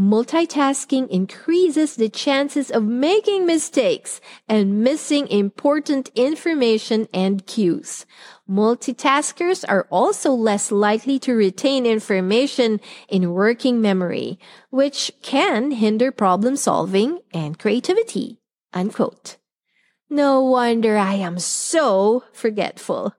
multitasking increases the chances of making mistakes and missing important information and cues. Multitaskers are also less likely to retain information in working memory, which can hinder problem solving and creativity. Unquote. No wonder I am so forgetful.